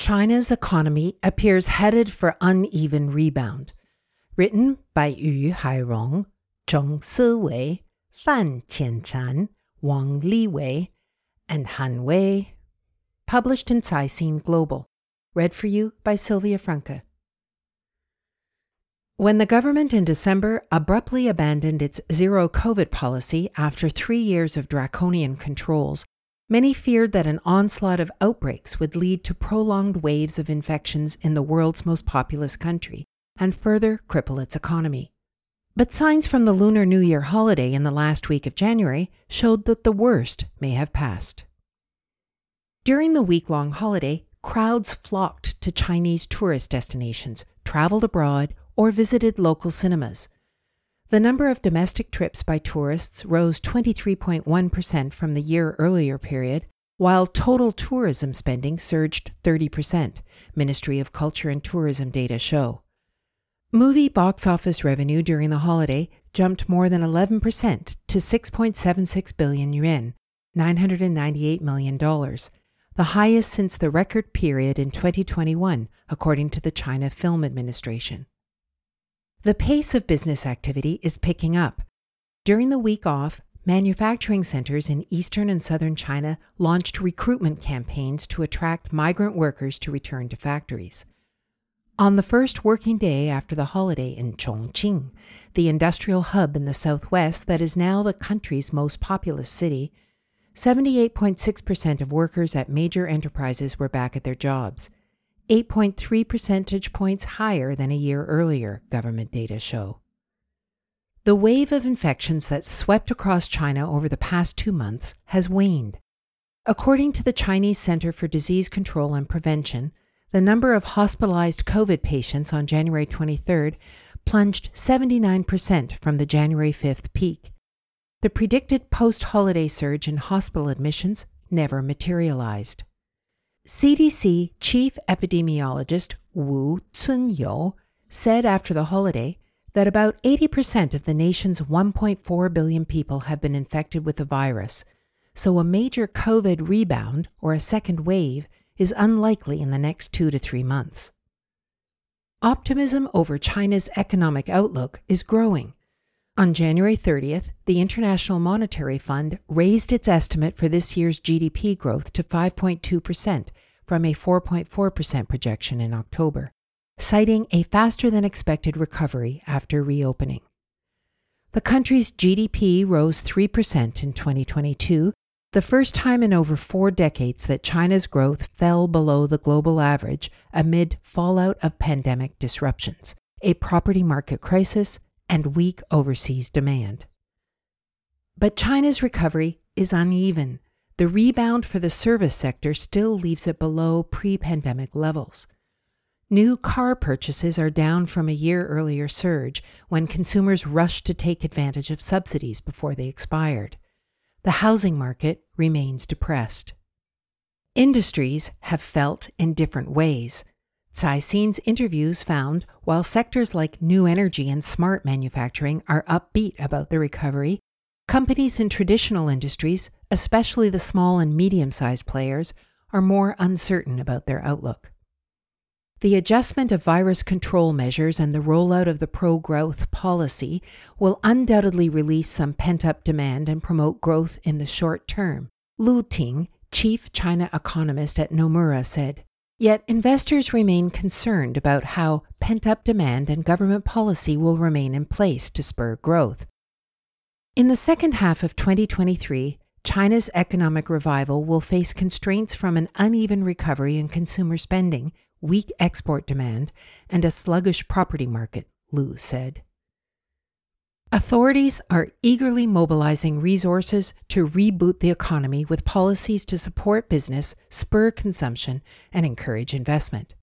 China's economy appears headed for uneven rebound. Written by Yu Hairong, Cheng Siwei, Fan Qianchan, Wang Liwei, and Han Wei. Published in Caixin Global. Read for you by Sylvia Franke. When the government in December abruptly abandoned its zero COVID policy after three years of draconian controls, Many feared that an onslaught of outbreaks would lead to prolonged waves of infections in the world's most populous country and further cripple its economy. But signs from the Lunar New Year holiday in the last week of January showed that the worst may have passed. During the week long holiday, crowds flocked to Chinese tourist destinations, traveled abroad, or visited local cinemas. The number of domestic trips by tourists rose 23.1% from the year earlier period, while total tourism spending surged 30%, Ministry of Culture and Tourism data show. Movie box office revenue during the holiday jumped more than 11% to 6.76 billion yuan, $998 million, the highest since the record period in 2021, according to the China Film Administration. The pace of business activity is picking up. During the week off, manufacturing centers in eastern and southern China launched recruitment campaigns to attract migrant workers to return to factories. On the first working day after the holiday in Chongqing, the industrial hub in the southwest that is now the country's most populous city, 78.6% of workers at major enterprises were back at their jobs. 8.3 percentage points higher than a year earlier, government data show. The wave of infections that swept across China over the past two months has waned. According to the Chinese Center for Disease Control and Prevention, the number of hospitalized COVID patients on January 23rd plunged 79% from the January 5th peak. The predicted post holiday surge in hospital admissions never materialized. CDC Chief Epidemiologist Wu Zunyou said after the holiday that about 80% of the nation's 1.4 billion people have been infected with the virus, so a major COVID rebound or a second wave is unlikely in the next two to three months. Optimism over China's economic outlook is growing. On January 30th, the International Monetary Fund raised its estimate for this year's GDP growth to 5.2% from a 4.4% projection in October, citing a faster than expected recovery after reopening. The country's GDP rose 3% in 2022, the first time in over four decades that China's growth fell below the global average amid fallout of pandemic disruptions, a property market crisis, and weak overseas demand. But China's recovery is uneven. The rebound for the service sector still leaves it below pre pandemic levels. New car purchases are down from a year earlier surge when consumers rushed to take advantage of subsidies before they expired. The housing market remains depressed. Industries have felt in different ways. Caixin's interviews found while sectors like new energy and smart manufacturing are upbeat about the recovery, companies in traditional industries, especially the small and medium sized players, are more uncertain about their outlook. The adjustment of virus control measures and the rollout of the pro growth policy will undoubtedly release some pent up demand and promote growth in the short term, Lu Ting, chief China economist at Nomura, said. Yet investors remain concerned about how pent up demand and government policy will remain in place to spur growth. In the second half of 2023, China's economic revival will face constraints from an uneven recovery in consumer spending, weak export demand, and a sluggish property market, Lu said. Authorities are eagerly mobilizing resources to reboot the economy with policies to support business, spur consumption, and encourage investment.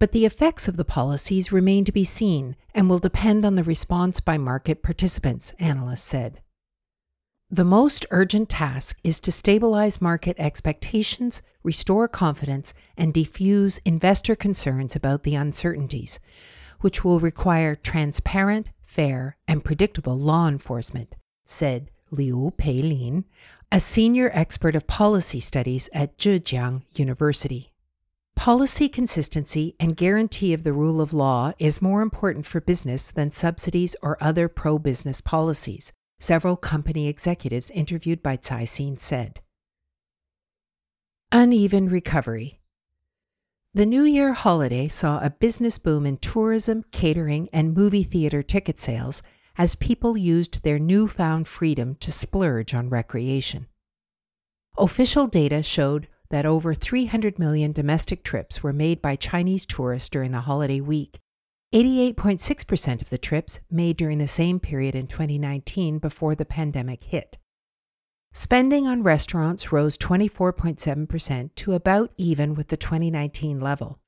But the effects of the policies remain to be seen and will depend on the response by market participants, analysts said. The most urgent task is to stabilize market expectations, restore confidence, and defuse investor concerns about the uncertainties, which will require transparent, fair, and predictable law enforcement, said Liu Peilin, a senior expert of policy studies at Zhejiang University. Policy consistency and guarantee of the rule of law is more important for business than subsidies or other pro business policies, several company executives interviewed by Caixin said. Uneven recovery. The New Year holiday saw a business boom in tourism, catering, and movie theater ticket sales as people used their newfound freedom to splurge on recreation. Official data showed that over 300 million domestic trips were made by Chinese tourists during the holiday week. 88.6% of the trips made during the same period in 2019 before the pandemic hit. Spending on restaurants rose 24.7% to about even with the 2019 level.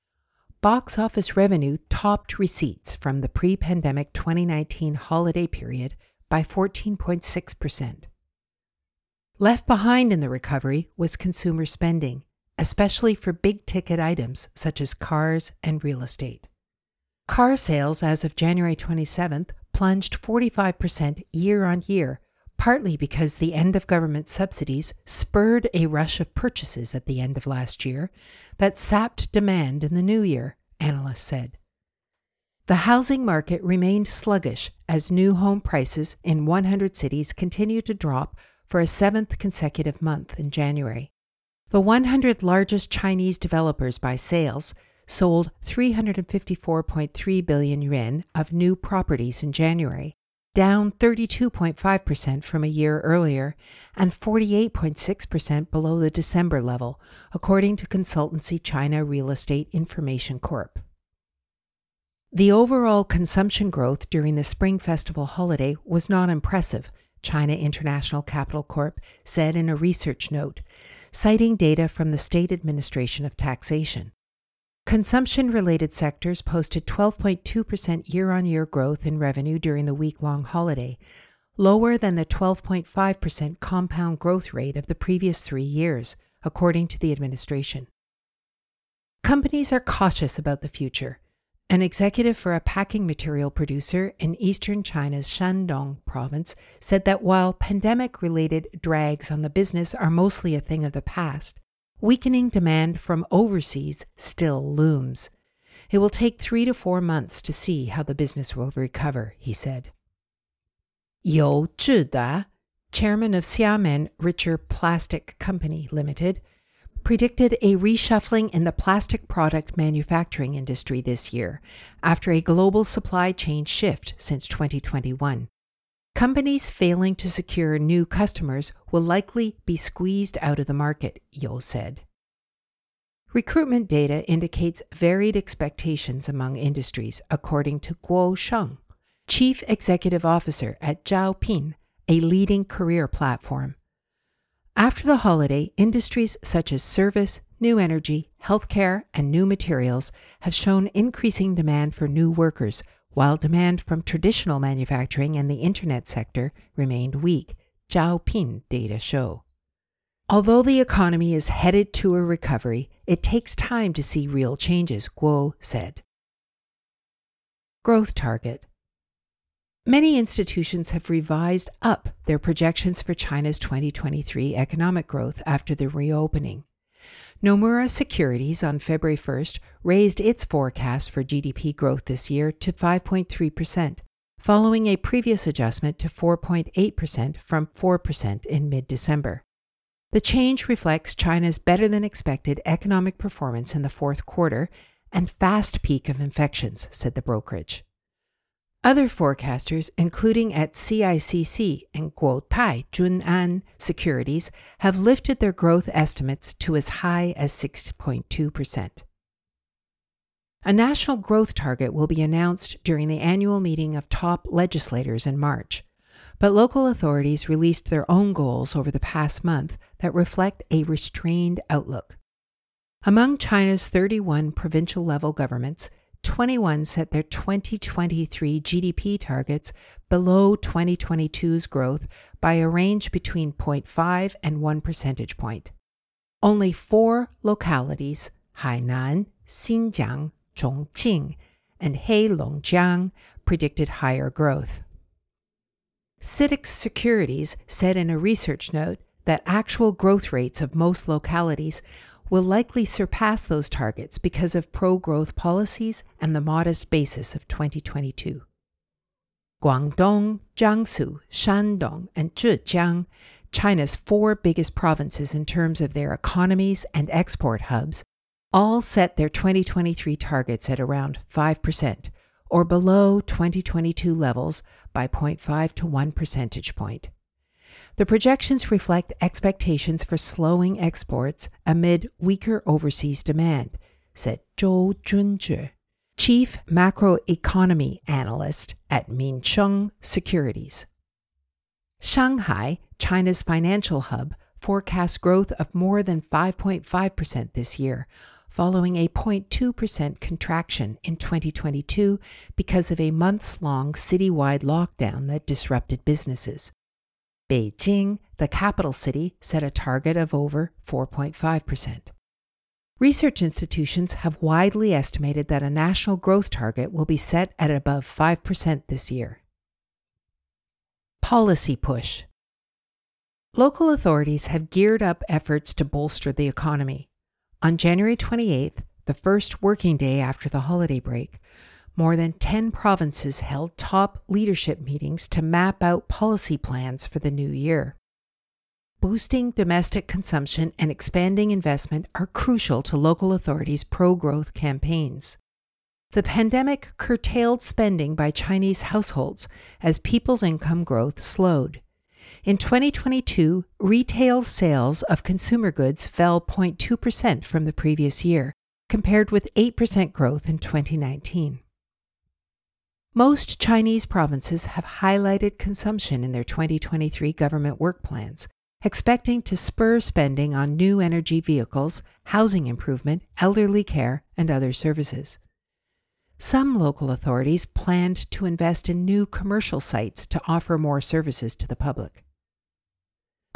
Box office revenue topped receipts from the pre pandemic 2019 holiday period by 14.6%. Left behind in the recovery was consumer spending, especially for big ticket items such as cars and real estate. Car sales as of January 27th plunged 45% year on year, partly because the end of government subsidies spurred a rush of purchases at the end of last year that sapped demand in the new year, analysts said. The housing market remained sluggish as new home prices in 100 cities continued to drop for a seventh consecutive month in January. The 100 largest Chinese developers by sales sold 354.3 billion yuan of new properties in January, down 32.5% from a year earlier and 48.6% below the December level, according to consultancy China Real Estate Information Corp. The overall consumption growth during the Spring Festival holiday was not impressive, China International Capital Corp said in a research note, citing data from the State Administration of Taxation. Consumption related sectors posted 12.2% year on year growth in revenue during the week long holiday, lower than the 12.5% compound growth rate of the previous three years, according to the administration. Companies are cautious about the future. An executive for a packing material producer in eastern China's Shandong province said that while pandemic related drags on the business are mostly a thing of the past, weakening demand from overseas still looms. It will take three to four months to see how the business will recover, he said. You Zhida, chairman of Xiamen Richer Plastic Company Limited, predicted a reshuffling in the plastic product manufacturing industry this year after a global supply chain shift since 2021. Companies failing to secure new customers will likely be squeezed out of the market, You said. Recruitment data indicates varied expectations among industries, according to Guo Sheng, Chief Executive Officer at Zhaopin, a leading career platform. After the holiday, industries such as service, new energy, healthcare, and new materials have shown increasing demand for new workers, while demand from traditional manufacturing and the internet sector remained weak, Zhaopin data show. Although the economy is headed to a recovery, it takes time to see real changes, Guo said. Growth target Many institutions have revised up their projections for China's 2023 economic growth after the reopening. Nomura Securities on February 1st raised its forecast for GDP growth this year to 5.3%, following a previous adjustment to 4.8% from 4% in mid December. The change reflects China's better than expected economic performance in the fourth quarter and fast peak of infections, said the brokerage. Other forecasters, including at CICC and Guotai Junan Securities, have lifted their growth estimates to as high as 6.2%. A national growth target will be announced during the annual meeting of top legislators in March, but local authorities released their own goals over the past month that reflect a restrained outlook. Among China's 31 provincial level governments, 21 set their 2023 GDP targets below 2022's growth by a range between 0.5 and 1 percentage point. Only four localities, Hainan, Xinjiang, Chongqing, and Heilongjiang, predicted higher growth. CITIC Securities said in a research note that actual growth rates of most localities will likely surpass those targets because of pro growth policies and the modest basis of 2022. Guangdong, Jiangsu, Shandong, and Zhejiang, China's four biggest provinces in terms of their economies and export hubs, all set their 2023 targets at around 5%, or below 2022 levels by 0.5 to 1 percentage point. The projections reflect expectations for slowing exports amid weaker overseas demand, said Zhou Junzhe, chief macroeconomy analyst at Minsheng Securities. Shanghai, China's financial hub, forecasts growth of more than 5.5% this year, following a 0.2% contraction in 2022 because of a months long citywide lockdown that disrupted businesses. Beijing, the capital city, set a target of over 4.5%. Research institutions have widely estimated that a national growth target will be set at above 5% this year. Policy push. Local authorities have geared up efforts to bolster the economy. On January 28th, the first working day after the holiday break, more than 10 provinces held top leadership meetings to map out policy plans for the new year. Boosting domestic consumption and expanding investment are crucial to local authorities' pro growth campaigns. The pandemic curtailed spending by Chinese households as people's income growth slowed. In 2022, retail sales of consumer goods fell 0.2% from the previous year, compared with 8% growth in 2019. Most Chinese provinces have highlighted consumption in their 2023 government work plans, expecting to spur spending on new energy vehicles, housing improvement, elderly care, and other services. Some local authorities planned to invest in new commercial sites to offer more services to the public.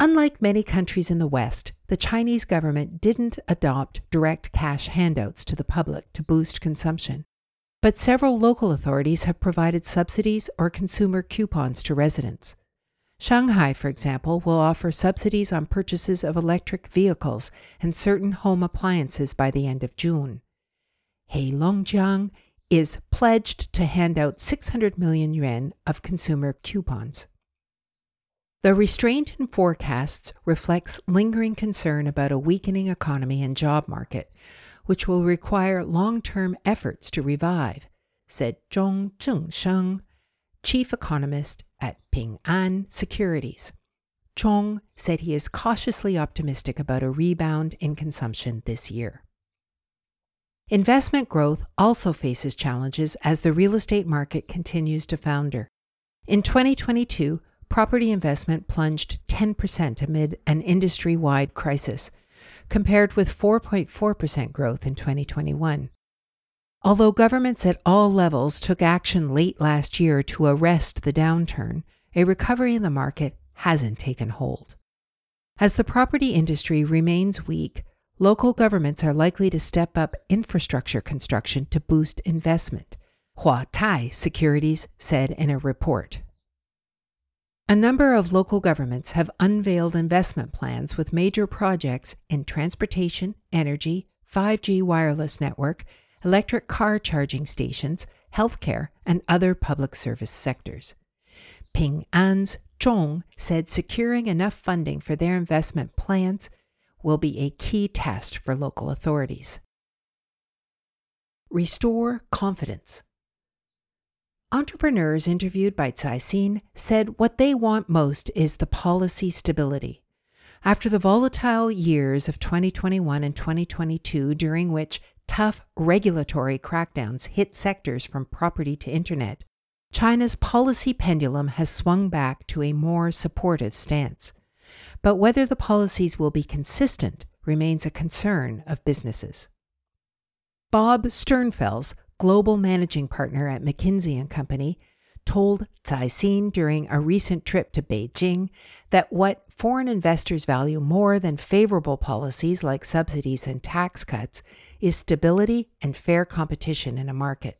Unlike many countries in the West, the Chinese government didn't adopt direct cash handouts to the public to boost consumption but several local authorities have provided subsidies or consumer coupons to residents. Shanghai, for example, will offer subsidies on purchases of electric vehicles and certain home appliances by the end of June. Heilongjiang is pledged to hand out 600 million yuan of consumer coupons. The restraint in forecasts reflects lingering concern about a weakening economy and job market, which will require long term efforts to revive, said Zhong Zhengsheng, chief economist at Ping An Securities. Zhong said he is cautiously optimistic about a rebound in consumption this year. Investment growth also faces challenges as the real estate market continues to founder. In 2022, property investment plunged 10% amid an industry wide crisis, compared with 4.4% growth in 2021. Although governments at all levels took action late last year to arrest the downturn, a recovery in the market hasn't taken hold. As the property industry remains weak, local governments are likely to step up infrastructure construction to boost investment, Huatai Securities said in a report. A number of local governments have unveiled investment plans with major projects in transportation, energy, 5G wireless network, electric car charging stations, healthcare, and other public service sectors. Ping An's Zhong said securing enough funding for their investment plans will be a key test for local authorities. Restore confidence. Entrepreneurs interviewed by Caixin said what they want most is the policy stability. After the volatile years of 2021 and 2022, during which tough regulatory crackdowns hit sectors from property to internet, China's policy pendulum has swung back to a more supportive stance. But whether the policies will be consistent remains a concern of businesses. Bob Sternfels, global managing partner at McKinsey & Company, told Caixin during a recent trip to Beijing that what foreign investors value more than favorable policies like subsidies and tax cuts is stability and fair competition in a market.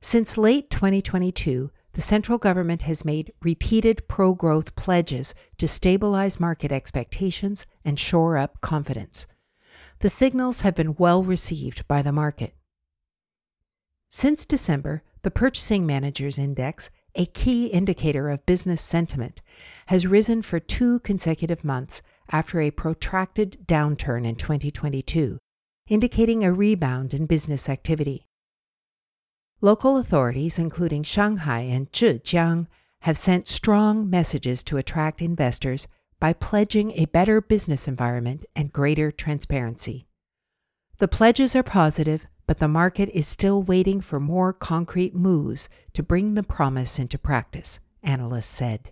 Since late 2022, the central government has made repeated pro growth pledges to stabilize market expectations and shore up confidence. The signals have been well received by the market. Since December, the Purchasing Managers Index, a key indicator of business sentiment, has risen for two consecutive months after a protracted downturn in 2022, indicating a rebound in business activity. Local authorities, including Shanghai and Zhejiang, have sent strong messages to attract investors by pledging a better business environment and greater transparency. The pledges are positive, but the market is still waiting for more concrete moves to bring the promise into practice, analysts said.